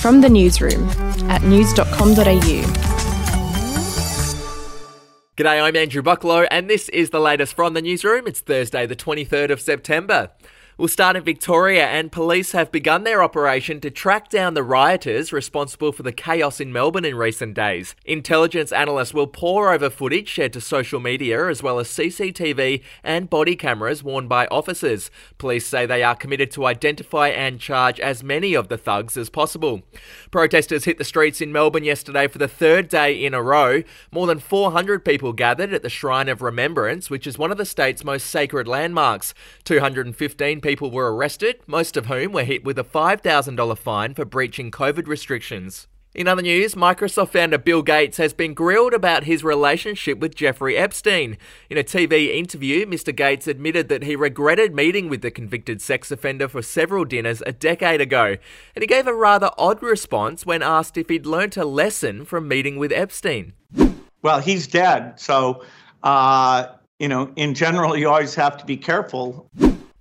From the newsroom at news.com.au. G'day, I'm Andrew Bucklow, and this is the latest from the newsroom. It's Thursday, the 23rd of September. We'll start in Victoria, and police have begun their operation to track down the rioters responsible for the chaos in Melbourne in recent days. Intelligence analysts will pore over footage shared to social media, as well as CCTV and body cameras worn by officers. Police say they are committed to identify and charge as many of the thugs as possible. Protesters hit the streets in Melbourne yesterday for the third day in a row. More than 400 people gathered at the Shrine of Remembrance, which is one of the state's most sacred landmarks. 215 people people were arrested, most of whom were hit with a $5,000 fine for breaching COVID restrictions. In other news, Microsoft founder Bill Gates has been grilled about his relationship with Jeffrey Epstein. In a TV interview, Mr. Gates admitted that he regretted meeting with the convicted sex offender for several dinners a decade ago, and he gave a rather odd response when asked if he'd learnt a lesson from meeting with Epstein. Well, he's dead, so, uh, you know, in general, you always have to be careful.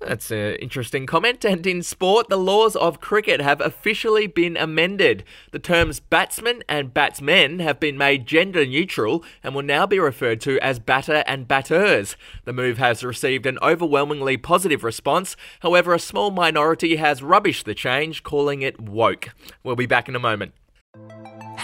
That's an interesting comment. And in sport, the laws of cricket have officially been amended. The terms batsman and batsmen have been made gender neutral and will now be referred to as batter and batters. The move has received an overwhelmingly positive response. However, a small minority has rubbished the change, calling it woke. We'll be back in a moment.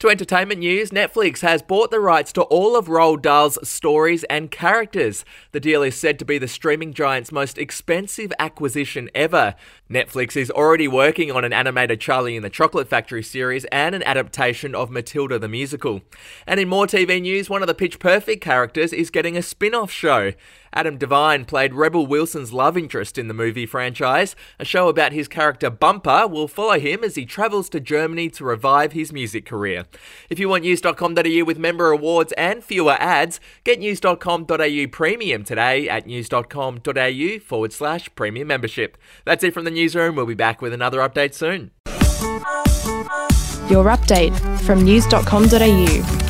To entertainment news, Netflix has bought the rights to all of Roald Dahl's stories and characters. The deal is said to be the streaming giant's most expensive acquisition ever. Netflix is already working on an animated Charlie in the Chocolate Factory series and an adaptation of Matilda the musical. And in more TV news, one of the Pitch Perfect characters is getting a spin off show. Adam Devine played Rebel Wilson's love interest in the movie franchise. A show about his character Bumper will follow him as he travels to Germany to revive his music career. If you want news.com.au with member awards and fewer ads, get news.com.au premium today at news.com.au forward slash premium membership. That's it from the newsroom. We'll be back with another update soon. Your update from news.com.au.